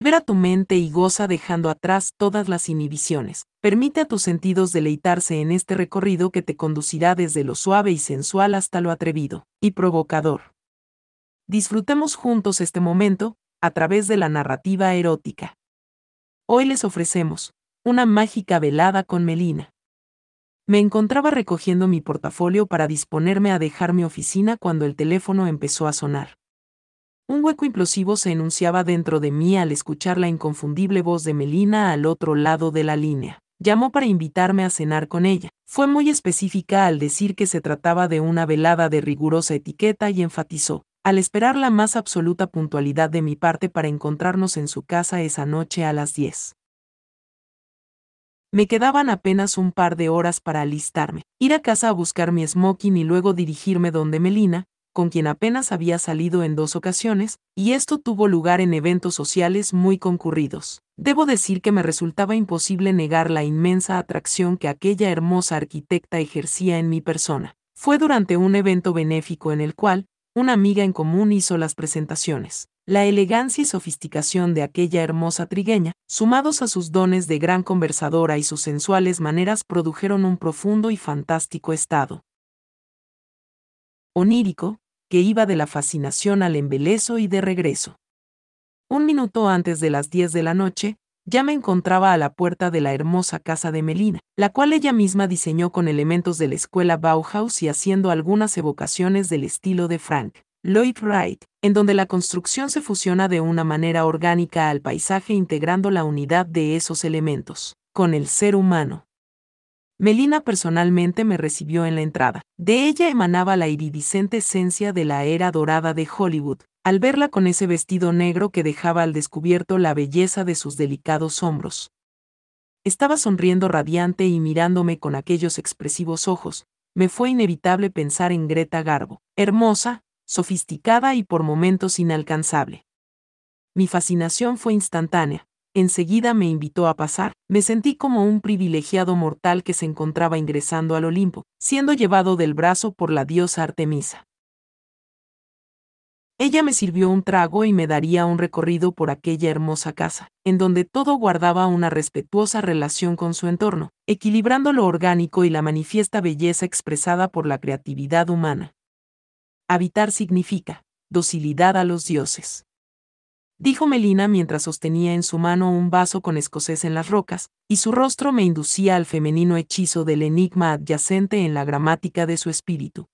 Libera tu mente y goza dejando atrás todas las inhibiciones. Permite a tus sentidos deleitarse en este recorrido que te conducirá desde lo suave y sensual hasta lo atrevido y provocador. Disfrutemos juntos este momento, a través de la narrativa erótica. Hoy les ofrecemos una mágica velada con Melina. Me encontraba recogiendo mi portafolio para disponerme a dejar mi oficina cuando el teléfono empezó a sonar. Un hueco implosivo se enunciaba dentro de mí al escuchar la inconfundible voz de Melina al otro lado de la línea. Llamó para invitarme a cenar con ella. Fue muy específica al decir que se trataba de una velada de rigurosa etiqueta y enfatizó, al esperar la más absoluta puntualidad de mi parte para encontrarnos en su casa esa noche a las 10. Me quedaban apenas un par de horas para alistarme, ir a casa a buscar mi smoking y luego dirigirme donde Melina, con quien apenas había salido en dos ocasiones, y esto tuvo lugar en eventos sociales muy concurridos. Debo decir que me resultaba imposible negar la inmensa atracción que aquella hermosa arquitecta ejercía en mi persona. Fue durante un evento benéfico en el cual, una amiga en común hizo las presentaciones. La elegancia y sofisticación de aquella hermosa trigueña, sumados a sus dones de gran conversadora y sus sensuales maneras, produjeron un profundo y fantástico estado onírico, que iba de la fascinación al embelezo y de regreso. Un minuto antes de las 10 de la noche, ya me encontraba a la puerta de la hermosa casa de Melina, la cual ella misma diseñó con elementos de la escuela Bauhaus y haciendo algunas evocaciones del estilo de Frank Lloyd Wright, en donde la construcción se fusiona de una manera orgánica al paisaje integrando la unidad de esos elementos, con el ser humano. Melina personalmente me recibió en la entrada. De ella emanaba la iridiscente esencia de la era dorada de Hollywood, al verla con ese vestido negro que dejaba al descubierto la belleza de sus delicados hombros. Estaba sonriendo radiante y mirándome con aquellos expresivos ojos. Me fue inevitable pensar en Greta Garbo, hermosa, sofisticada y por momentos inalcanzable. Mi fascinación fue instantánea enseguida me invitó a pasar. Me sentí como un privilegiado mortal que se encontraba ingresando al Olimpo, siendo llevado del brazo por la diosa Artemisa. Ella me sirvió un trago y me daría un recorrido por aquella hermosa casa, en donde todo guardaba una respetuosa relación con su entorno, equilibrando lo orgánico y la manifiesta belleza expresada por la creatividad humana. Habitar significa docilidad a los dioses dijo Melina mientras sostenía en su mano un vaso con escocés en las rocas, y su rostro me inducía al femenino hechizo del enigma adyacente en la gramática de su espíritu.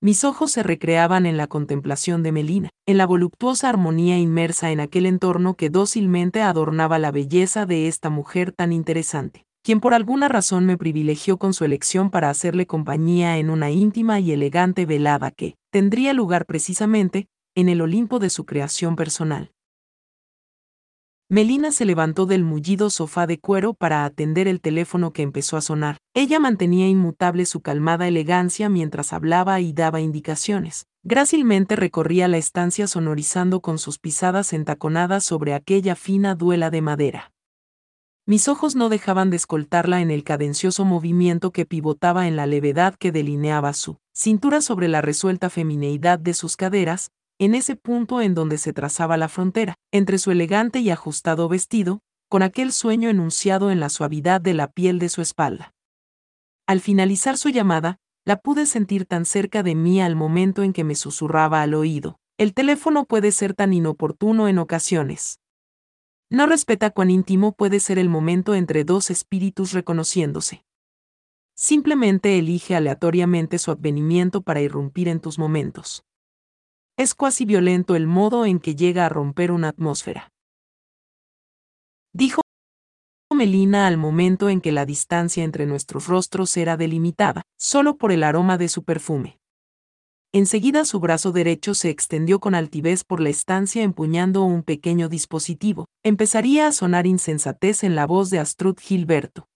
Mis ojos se recreaban en la contemplación de Melina, en la voluptuosa armonía inmersa en aquel entorno que dócilmente adornaba la belleza de esta mujer tan interesante, quien por alguna razón me privilegió con su elección para hacerle compañía en una íntima y elegante velada que tendría lugar precisamente en el Olimpo de su creación personal. Melina se levantó del mullido sofá de cuero para atender el teléfono que empezó a sonar. Ella mantenía inmutable su calmada elegancia mientras hablaba y daba indicaciones. Grácilmente recorría la estancia sonorizando con sus pisadas entaconadas sobre aquella fina duela de madera. Mis ojos no dejaban de escoltarla en el cadencioso movimiento que pivotaba en la levedad que delineaba su cintura sobre la resuelta femineidad de sus caderas, en ese punto en donde se trazaba la frontera, entre su elegante y ajustado vestido, con aquel sueño enunciado en la suavidad de la piel de su espalda. Al finalizar su llamada, la pude sentir tan cerca de mí al momento en que me susurraba al oído. El teléfono puede ser tan inoportuno en ocasiones. No respeta cuán íntimo puede ser el momento entre dos espíritus reconociéndose. Simplemente elige aleatoriamente su advenimiento para irrumpir en tus momentos. Es cuasi violento el modo en que llega a romper una atmósfera. Dijo Melina al momento en que la distancia entre nuestros rostros era delimitada, solo por el aroma de su perfume. Enseguida su brazo derecho se extendió con altivez por la estancia empuñando un pequeño dispositivo. Empezaría a sonar insensatez en la voz de Astrud Gilberto.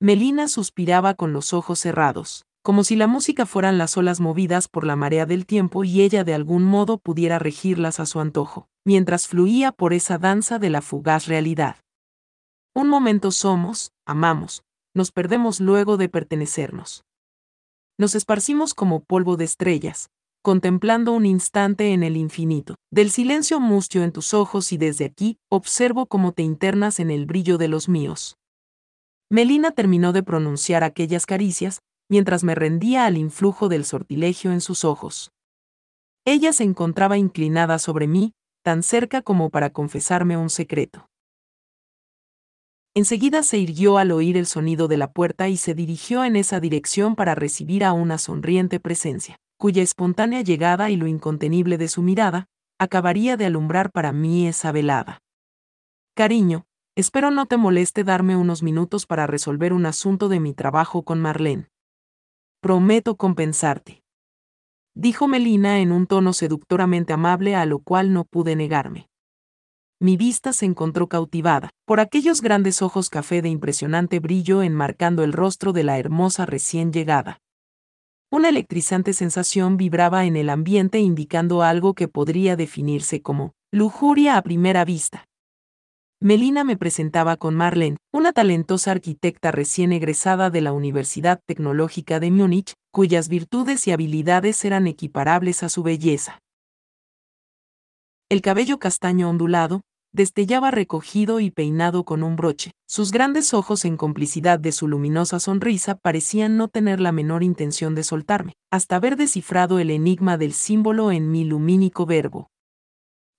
Melina suspiraba con los ojos cerrados como si la música fueran las olas movidas por la marea del tiempo y ella de algún modo pudiera regirlas a su antojo, mientras fluía por esa danza de la fugaz realidad. Un momento somos, amamos, nos perdemos luego de pertenecernos. Nos esparcimos como polvo de estrellas, contemplando un instante en el infinito, del silencio mustio en tus ojos y desde aquí observo cómo te internas en el brillo de los míos. Melina terminó de pronunciar aquellas caricias, mientras me rendía al influjo del sortilegio en sus ojos. Ella se encontraba inclinada sobre mí, tan cerca como para confesarme un secreto. Enseguida se irguió al oír el sonido de la puerta y se dirigió en esa dirección para recibir a una sonriente presencia, cuya espontánea llegada y lo incontenible de su mirada, acabaría de alumbrar para mí esa velada. Cariño, espero no te moleste darme unos minutos para resolver un asunto de mi trabajo con Marlene. Prometo compensarte. Dijo Melina en un tono seductoramente amable a lo cual no pude negarme mi vista se encontró cautivada por aquellos grandes ojos café de impresionante brillo enmarcando el rostro de la hermosa recién llegada. Una electrizante sensación vibraba en el ambiente indicando algo que podría definirse como lujuria a primera vista. Melina me presentaba con Marlene, una talentosa arquitecta recién egresada de la Universidad Tecnológica de Múnich, cuyas virtudes y habilidades eran equiparables a su belleza. El cabello castaño ondulado, destellaba recogido y peinado con un broche. Sus grandes ojos en complicidad de su luminosa sonrisa parecían no tener la menor intención de soltarme, hasta haber descifrado el enigma del símbolo en mi lumínico verbo.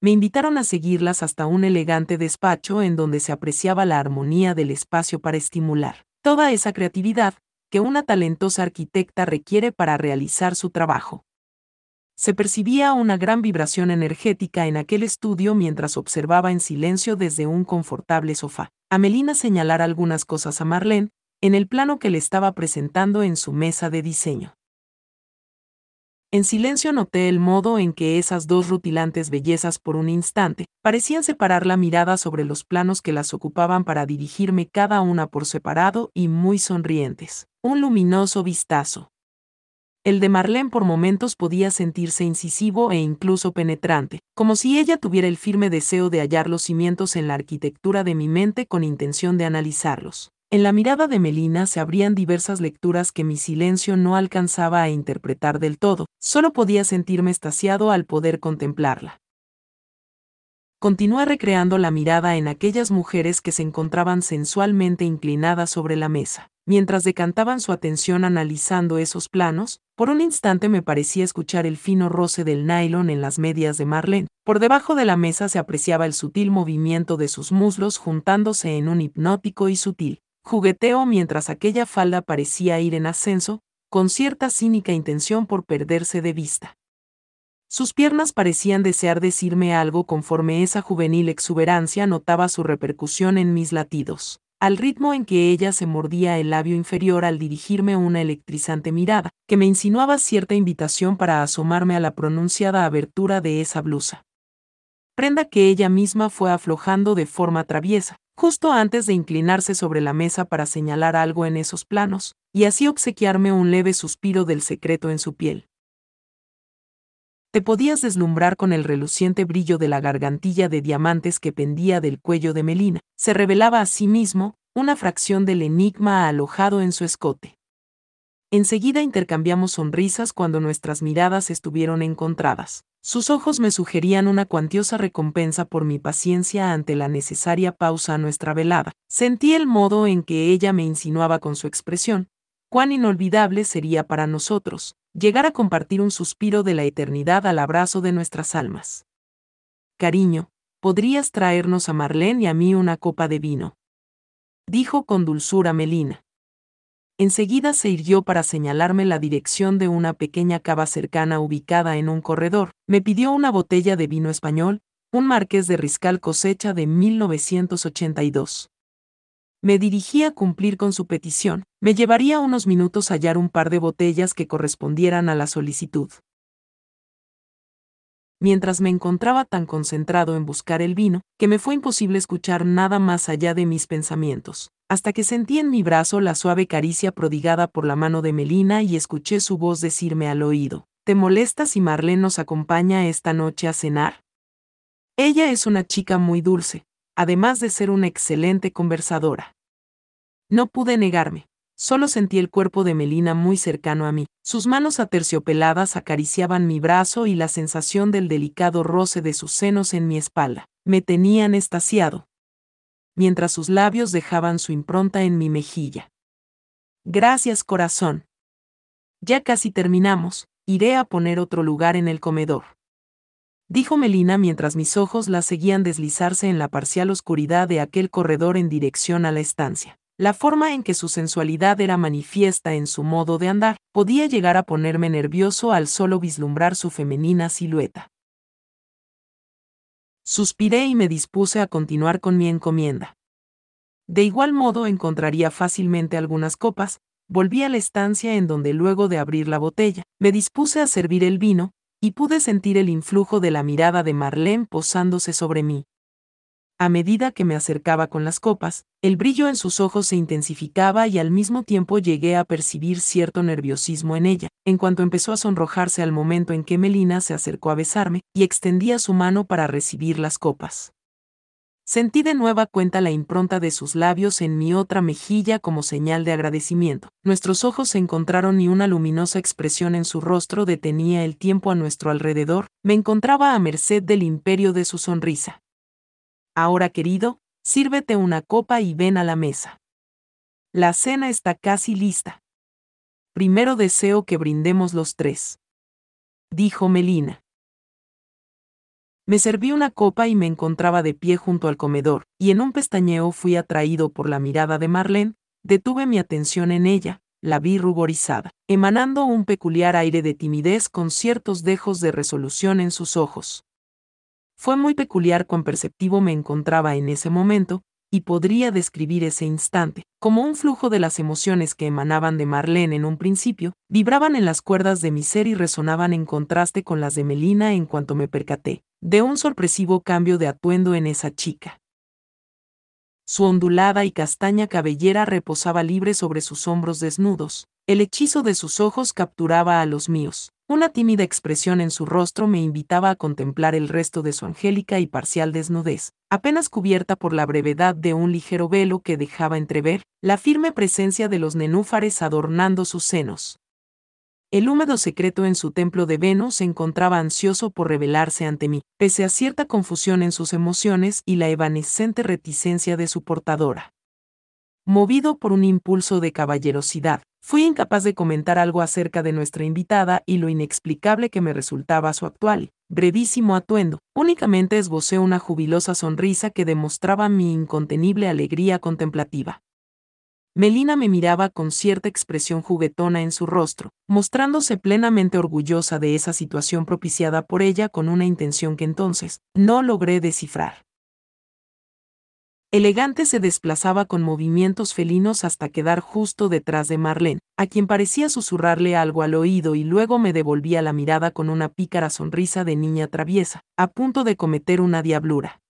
Me invitaron a seguirlas hasta un elegante despacho en donde se apreciaba la armonía del espacio para estimular toda esa creatividad que una talentosa arquitecta requiere para realizar su trabajo. Se percibía una gran vibración energética en aquel estudio mientras observaba en silencio desde un confortable sofá. A Melina señalar algunas cosas a Marlene, en el plano que le estaba presentando en su mesa de diseño. En silencio noté el modo en que esas dos rutilantes bellezas por un instante parecían separar la mirada sobre los planos que las ocupaban para dirigirme cada una por separado y muy sonrientes. Un luminoso vistazo. El de Marlene por momentos podía sentirse incisivo e incluso penetrante, como si ella tuviera el firme deseo de hallar los cimientos en la arquitectura de mi mente con intención de analizarlos. En la mirada de Melina se abrían diversas lecturas que mi silencio no alcanzaba a interpretar del todo, solo podía sentirme estasiado al poder contemplarla. Continué recreando la mirada en aquellas mujeres que se encontraban sensualmente inclinadas sobre la mesa. Mientras decantaban su atención analizando esos planos, por un instante me parecía escuchar el fino roce del nylon en las medias de Marlene. Por debajo de la mesa se apreciaba el sutil movimiento de sus muslos juntándose en un hipnótico y sutil jugueteo mientras aquella falda parecía ir en ascenso, con cierta cínica intención por perderse de vista. Sus piernas parecían desear decirme algo conforme esa juvenil exuberancia notaba su repercusión en mis latidos, al ritmo en que ella se mordía el labio inferior al dirigirme una electrizante mirada, que me insinuaba cierta invitación para asomarme a la pronunciada abertura de esa blusa. Prenda que ella misma fue aflojando de forma traviesa, justo antes de inclinarse sobre la mesa para señalar algo en esos planos, y así obsequiarme un leve suspiro del secreto en su piel te podías deslumbrar con el reluciente brillo de la gargantilla de diamantes que pendía del cuello de Melina. Se revelaba a sí mismo una fracción del enigma alojado en su escote. Enseguida intercambiamos sonrisas cuando nuestras miradas estuvieron encontradas. Sus ojos me sugerían una cuantiosa recompensa por mi paciencia ante la necesaria pausa a nuestra velada. Sentí el modo en que ella me insinuaba con su expresión, cuán inolvidable sería para nosotros, llegar a compartir un suspiro de la eternidad al abrazo de nuestras almas. Cariño, ¿podrías traernos a Marlene y a mí una copa de vino? Dijo con dulzura Melina. Enseguida se irguió para señalarme la dirección de una pequeña cava cercana ubicada en un corredor. Me pidió una botella de vino español, un marqués de Riscal cosecha de 1982 me dirigí a cumplir con su petición. Me llevaría unos minutos hallar un par de botellas que correspondieran a la solicitud. Mientras me encontraba tan concentrado en buscar el vino, que me fue imposible escuchar nada más allá de mis pensamientos, hasta que sentí en mi brazo la suave caricia prodigada por la mano de Melina y escuché su voz decirme al oído, ¿te molesta si Marlene nos acompaña esta noche a cenar? Ella es una chica muy dulce, además de ser una excelente conversadora. No pude negarme. solo sentí el cuerpo de Melina muy cercano a mí. Sus manos aterciopeladas acariciaban mi brazo y la sensación del delicado roce de sus senos en mi espalda me tenían estasiado. Mientras sus labios dejaban su impronta en mi mejilla. Gracias, corazón. Ya casi terminamos, iré a poner otro lugar en el comedor dijo Melina mientras mis ojos la seguían deslizarse en la parcial oscuridad de aquel corredor en dirección a la estancia. La forma en que su sensualidad era manifiesta en su modo de andar podía llegar a ponerme nervioso al solo vislumbrar su femenina silueta. Suspiré y me dispuse a continuar con mi encomienda. De igual modo encontraría fácilmente algunas copas, volví a la estancia en donde luego de abrir la botella, me dispuse a servir el vino, y pude sentir el influjo de la mirada de Marlene posándose sobre mí. A medida que me acercaba con las copas, el brillo en sus ojos se intensificaba y al mismo tiempo llegué a percibir cierto nerviosismo en ella, en cuanto empezó a sonrojarse al momento en que Melina se acercó a besarme y extendía su mano para recibir las copas. Sentí de nueva cuenta la impronta de sus labios en mi otra mejilla como señal de agradecimiento. Nuestros ojos se encontraron y una luminosa expresión en su rostro detenía el tiempo a nuestro alrededor. Me encontraba a merced del imperio de su sonrisa. Ahora, querido, sírvete una copa y ven a la mesa. La cena está casi lista. Primero deseo que brindemos los tres. Dijo Melina. Me serví una copa y me encontraba de pie junto al comedor, y en un pestañeo fui atraído por la mirada de Marlene, detuve mi atención en ella, la vi ruborizada, emanando un peculiar aire de timidez con ciertos dejos de resolución en sus ojos. Fue muy peculiar cuán perceptivo me encontraba en ese momento, y podría describir ese instante, como un flujo de las emociones que emanaban de Marlene en un principio, vibraban en las cuerdas de mi ser y resonaban en contraste con las de Melina en cuanto me percaté, de un sorpresivo cambio de atuendo en esa chica. Su ondulada y castaña cabellera reposaba libre sobre sus hombros desnudos, el hechizo de sus ojos capturaba a los míos, una tímida expresión en su rostro me invitaba a contemplar el resto de su angélica y parcial desnudez, apenas cubierta por la brevedad de un ligero velo que dejaba entrever la firme presencia de los nenúfares adornando sus senos. El húmedo secreto en su templo de Venus se encontraba ansioso por revelarse ante mí, pese a cierta confusión en sus emociones y la evanescente reticencia de su portadora. Movido por un impulso de caballerosidad, fui incapaz de comentar algo acerca de nuestra invitada y lo inexplicable que me resultaba su actual, brevísimo atuendo. Únicamente esbocé una jubilosa sonrisa que demostraba mi incontenible alegría contemplativa. Melina me miraba con cierta expresión juguetona en su rostro, mostrándose plenamente orgullosa de esa situación propiciada por ella con una intención que entonces no logré descifrar. Elegante se desplazaba con movimientos felinos hasta quedar justo detrás de Marlene, a quien parecía susurrarle algo al oído y luego me devolvía la mirada con una pícara sonrisa de niña traviesa, a punto de cometer una diablura.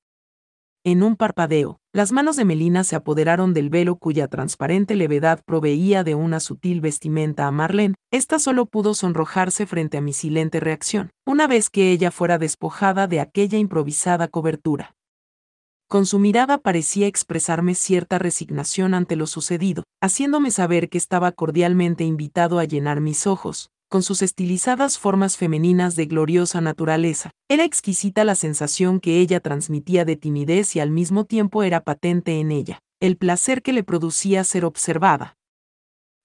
En un parpadeo, las manos de Melina se apoderaron del velo cuya transparente levedad proveía de una sutil vestimenta a Marlene. Esta solo pudo sonrojarse frente a mi silente reacción, una vez que ella fuera despojada de aquella improvisada cobertura. Con su mirada parecía expresarme cierta resignación ante lo sucedido, haciéndome saber que estaba cordialmente invitado a llenar mis ojos, con sus estilizadas formas femeninas de gloriosa naturaleza. Era exquisita la sensación que ella transmitía de timidez y al mismo tiempo era patente en ella, el placer que le producía ser observada.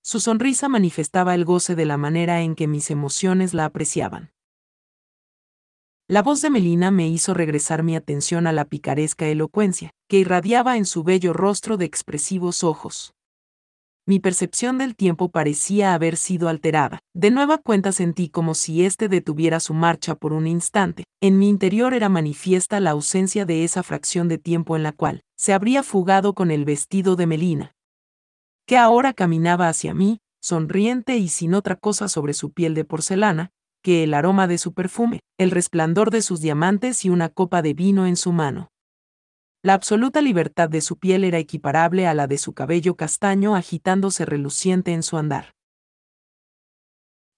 Su sonrisa manifestaba el goce de la manera en que mis emociones la apreciaban. La voz de Melina me hizo regresar mi atención a la picaresca elocuencia, que irradiaba en su bello rostro de expresivos ojos mi percepción del tiempo parecía haber sido alterada. De nueva cuenta sentí como si éste detuviera su marcha por un instante. En mi interior era manifiesta la ausencia de esa fracción de tiempo en la cual se habría fugado con el vestido de Melina. Que ahora caminaba hacia mí, sonriente y sin otra cosa sobre su piel de porcelana, que el aroma de su perfume, el resplandor de sus diamantes y una copa de vino en su mano. La absoluta libertad de su piel era equiparable a la de su cabello castaño agitándose reluciente en su andar.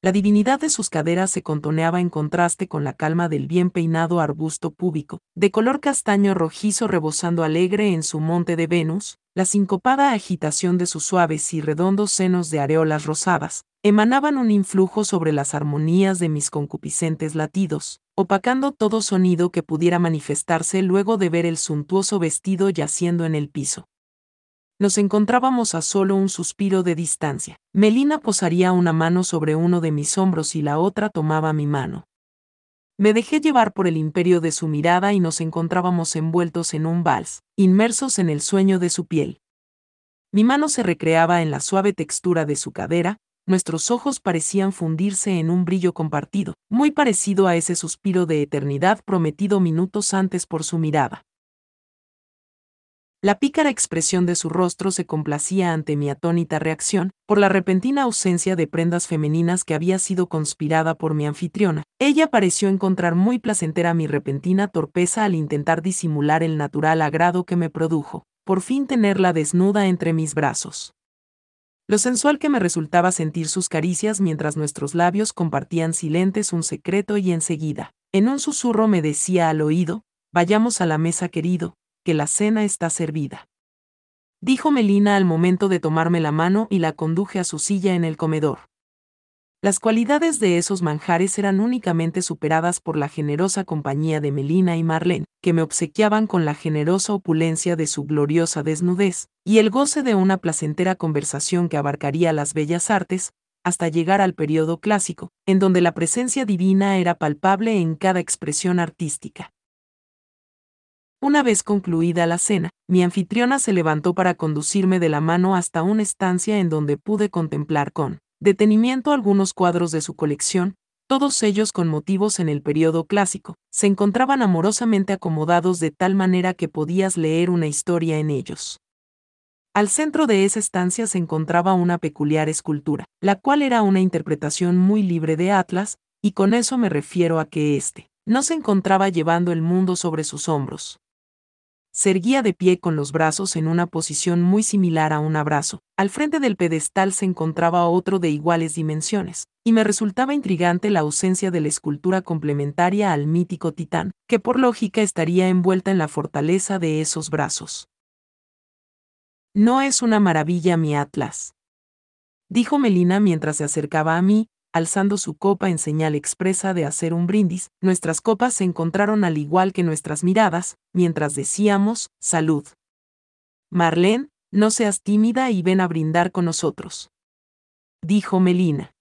La divinidad de sus caderas se contoneaba en contraste con la calma del bien peinado arbusto púbico, de color castaño rojizo rebosando alegre en su monte de Venus, la sincopada agitación de sus suaves y redondos senos de areolas rosadas, emanaban un influjo sobre las armonías de mis concupiscentes latidos, opacando todo sonido que pudiera manifestarse luego de ver el suntuoso vestido yaciendo en el piso. Nos encontrábamos a solo un suspiro de distancia. Melina posaría una mano sobre uno de mis hombros y la otra tomaba mi mano. Me dejé llevar por el imperio de su mirada y nos encontrábamos envueltos en un vals, inmersos en el sueño de su piel. Mi mano se recreaba en la suave textura de su cadera, nuestros ojos parecían fundirse en un brillo compartido, muy parecido a ese suspiro de eternidad prometido minutos antes por su mirada. La pícara expresión de su rostro se complacía ante mi atónita reacción, por la repentina ausencia de prendas femeninas que había sido conspirada por mi anfitriona. Ella pareció encontrar muy placentera mi repentina torpeza al intentar disimular el natural agrado que me produjo, por fin tenerla desnuda entre mis brazos. Lo sensual que me resultaba sentir sus caricias mientras nuestros labios compartían silentes un secreto y enseguida, en un susurro me decía al oído, vayamos a la mesa querido, que la cena está servida. Dijo Melina al momento de tomarme la mano y la conduje a su silla en el comedor. Las cualidades de esos manjares eran únicamente superadas por la generosa compañía de Melina y Marlene, que me obsequiaban con la generosa opulencia de su gloriosa desnudez, y el goce de una placentera conversación que abarcaría las bellas artes, hasta llegar al periodo clásico, en donde la presencia divina era palpable en cada expresión artística. Una vez concluida la cena, mi anfitriona se levantó para conducirme de la mano hasta una estancia en donde pude contemplar con detenimiento algunos cuadros de su colección, todos ellos con motivos en el periodo clásico, se encontraban amorosamente acomodados de tal manera que podías leer una historia en ellos. Al centro de esa estancia se encontraba una peculiar escultura, la cual era una interpretación muy libre de Atlas, y con eso me refiero a que éste no se encontraba llevando el mundo sobre sus hombros, se erguía de pie con los brazos en una posición muy similar a un abrazo. Al frente del pedestal se encontraba otro de iguales dimensiones, y me resultaba intrigante la ausencia de la escultura complementaria al mítico titán, que por lógica estaría envuelta en la fortaleza de esos brazos. No es una maravilla mi Atlas. Dijo Melina mientras se acercaba a mí, alzando su copa en señal expresa de hacer un brindis, nuestras copas se encontraron al igual que nuestras miradas, mientras decíamos, salud. Marlene, no seas tímida y ven a brindar con nosotros. Dijo Melina.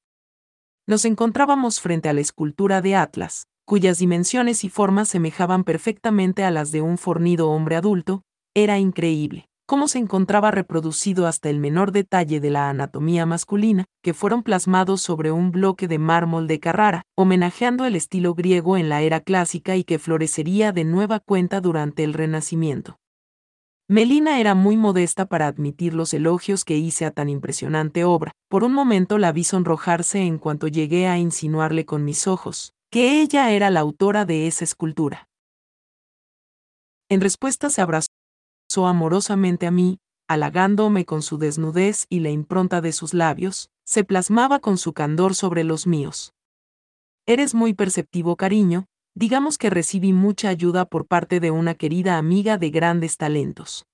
Nos encontrábamos frente a la escultura de Atlas, cuyas dimensiones y formas semejaban perfectamente a las de un fornido hombre adulto, era increíble cómo se encontraba reproducido hasta el menor detalle de la anatomía masculina, que fueron plasmados sobre un bloque de mármol de Carrara, homenajeando el estilo griego en la era clásica y que florecería de nueva cuenta durante el Renacimiento. Melina era muy modesta para admitir los elogios que hice a tan impresionante obra. Por un momento la vi sonrojarse en cuanto llegué a insinuarle con mis ojos, que ella era la autora de esa escultura. En respuesta se abrazó amorosamente a mí, halagándome con su desnudez y la impronta de sus labios, se plasmaba con su candor sobre los míos. Eres muy perceptivo, cariño, digamos que recibí mucha ayuda por parte de una querida amiga de grandes talentos.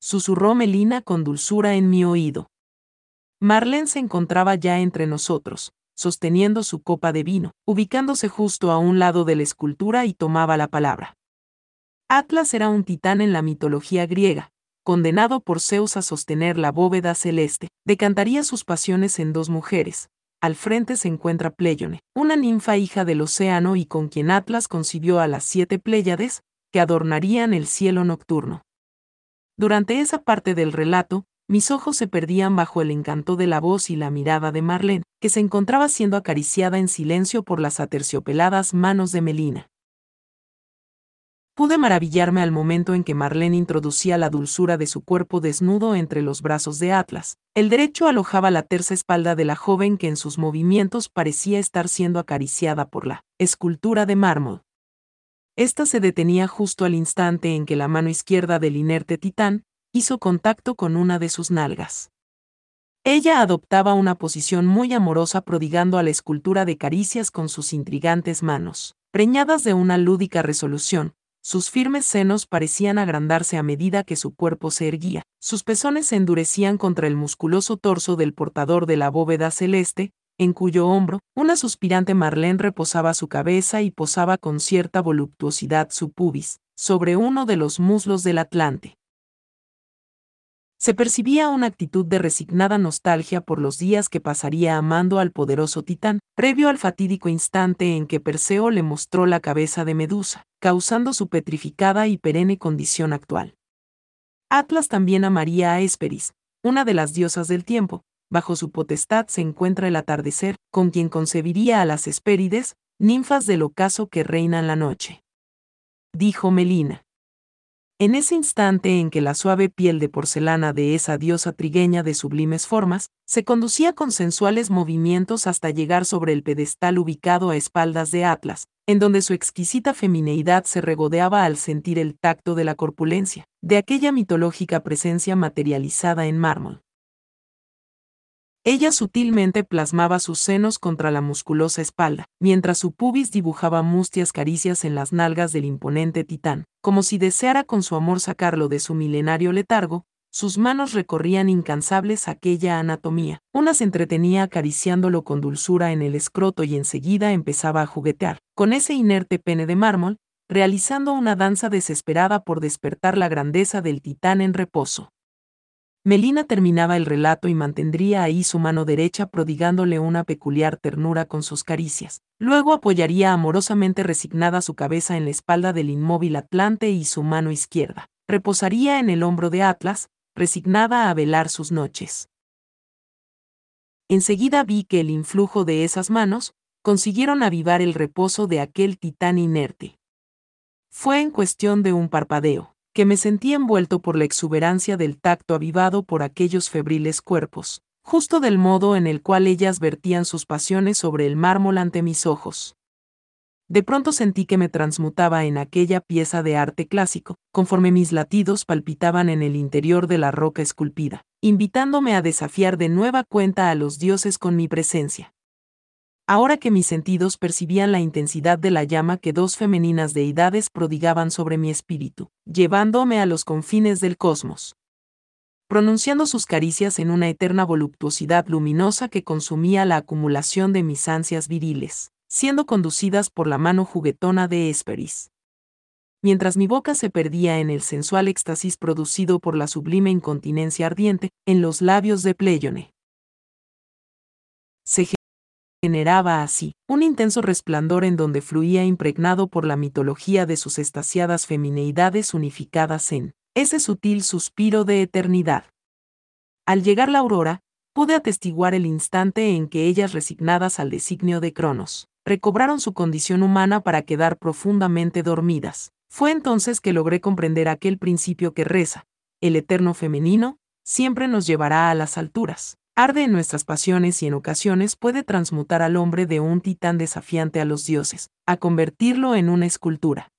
Susurró Melina con dulzura en mi oído. Marlene se encontraba ya entre nosotros, sosteniendo su copa de vino, ubicándose justo a un lado de la escultura y tomaba la palabra. Atlas era un titán en la mitología griega, condenado por Zeus a sostener la bóveda celeste, decantaría sus pasiones en dos mujeres. Al frente se encuentra Pleione, una ninfa hija del océano y con quien Atlas concibió a las siete Pléyades, que adornarían el cielo nocturno. Durante esa parte del relato, mis ojos se perdían bajo el encanto de la voz y la mirada de Marlene, que se encontraba siendo acariciada en silencio por las aterciopeladas manos de Melina. Pude maravillarme al momento en que Marlene introducía la dulzura de su cuerpo desnudo entre los brazos de Atlas. El derecho alojaba la terza espalda de la joven que en sus movimientos parecía estar siendo acariciada por la escultura de mármol. Esta se detenía justo al instante en que la mano izquierda del inerte titán hizo contacto con una de sus nalgas. Ella adoptaba una posición muy amorosa prodigando a la escultura de caricias con sus intrigantes manos, preñadas de una lúdica resolución, sus firmes senos parecían agrandarse a medida que su cuerpo se erguía, sus pezones se endurecían contra el musculoso torso del portador de la bóveda celeste, en cuyo hombro, una suspirante Marlene reposaba su cabeza y posaba con cierta voluptuosidad su pubis, sobre uno de los muslos del Atlante. Se percibía una actitud de resignada nostalgia por los días que pasaría amando al poderoso titán, previo al fatídico instante en que Perseo le mostró la cabeza de Medusa, causando su petrificada y perenne condición actual. Atlas también amaría a Hesperis, una de las diosas del tiempo, bajo su potestad se encuentra el atardecer, con quien concebiría a las Hespérides, ninfas del ocaso que reinan la noche. Dijo Melina. En ese instante en que la suave piel de porcelana de esa diosa trigueña de sublimes formas se conducía con sensuales movimientos hasta llegar sobre el pedestal ubicado a espaldas de Atlas, en donde su exquisita femineidad se regodeaba al sentir el tacto de la corpulencia, de aquella mitológica presencia materializada en mármol. Ella sutilmente plasmaba sus senos contra la musculosa espalda, mientras su pubis dibujaba mustias caricias en las nalgas del imponente titán, como si deseara con su amor sacarlo de su milenario letargo, sus manos recorrían incansables aquella anatomía. Una se entretenía acariciándolo con dulzura en el escroto y enseguida empezaba a juguetear, con ese inerte pene de mármol, realizando una danza desesperada por despertar la grandeza del titán en reposo. Melina terminaba el relato y mantendría ahí su mano derecha prodigándole una peculiar ternura con sus caricias. Luego apoyaría amorosamente resignada su cabeza en la espalda del inmóvil Atlante y su mano izquierda. Reposaría en el hombro de Atlas, resignada a velar sus noches. Enseguida vi que el influjo de esas manos consiguieron avivar el reposo de aquel titán inerte. Fue en cuestión de un parpadeo que me sentí envuelto por la exuberancia del tacto avivado por aquellos febriles cuerpos, justo del modo en el cual ellas vertían sus pasiones sobre el mármol ante mis ojos. De pronto sentí que me transmutaba en aquella pieza de arte clásico, conforme mis latidos palpitaban en el interior de la roca esculpida, invitándome a desafiar de nueva cuenta a los dioses con mi presencia ahora que mis sentidos percibían la intensidad de la llama que dos femeninas deidades prodigaban sobre mi espíritu, llevándome a los confines del cosmos. Pronunciando sus caricias en una eterna voluptuosidad luminosa que consumía la acumulación de mis ansias viriles, siendo conducidas por la mano juguetona de Hesperis. Mientras mi boca se perdía en el sensual éxtasis producido por la sublime incontinencia ardiente, en los labios de Pleione. Generaba así un intenso resplandor en donde fluía impregnado por la mitología de sus estaciadas femineidades unificadas en ese sutil suspiro de eternidad. Al llegar la aurora, pude atestiguar el instante en que ellas resignadas al designio de Cronos, recobraron su condición humana para quedar profundamente dormidas. Fue entonces que logré comprender aquel principio que reza, el eterno femenino, siempre nos llevará a las alturas arde en nuestras pasiones y en ocasiones puede transmutar al hombre de un titán desafiante a los dioses, a convertirlo en una escultura.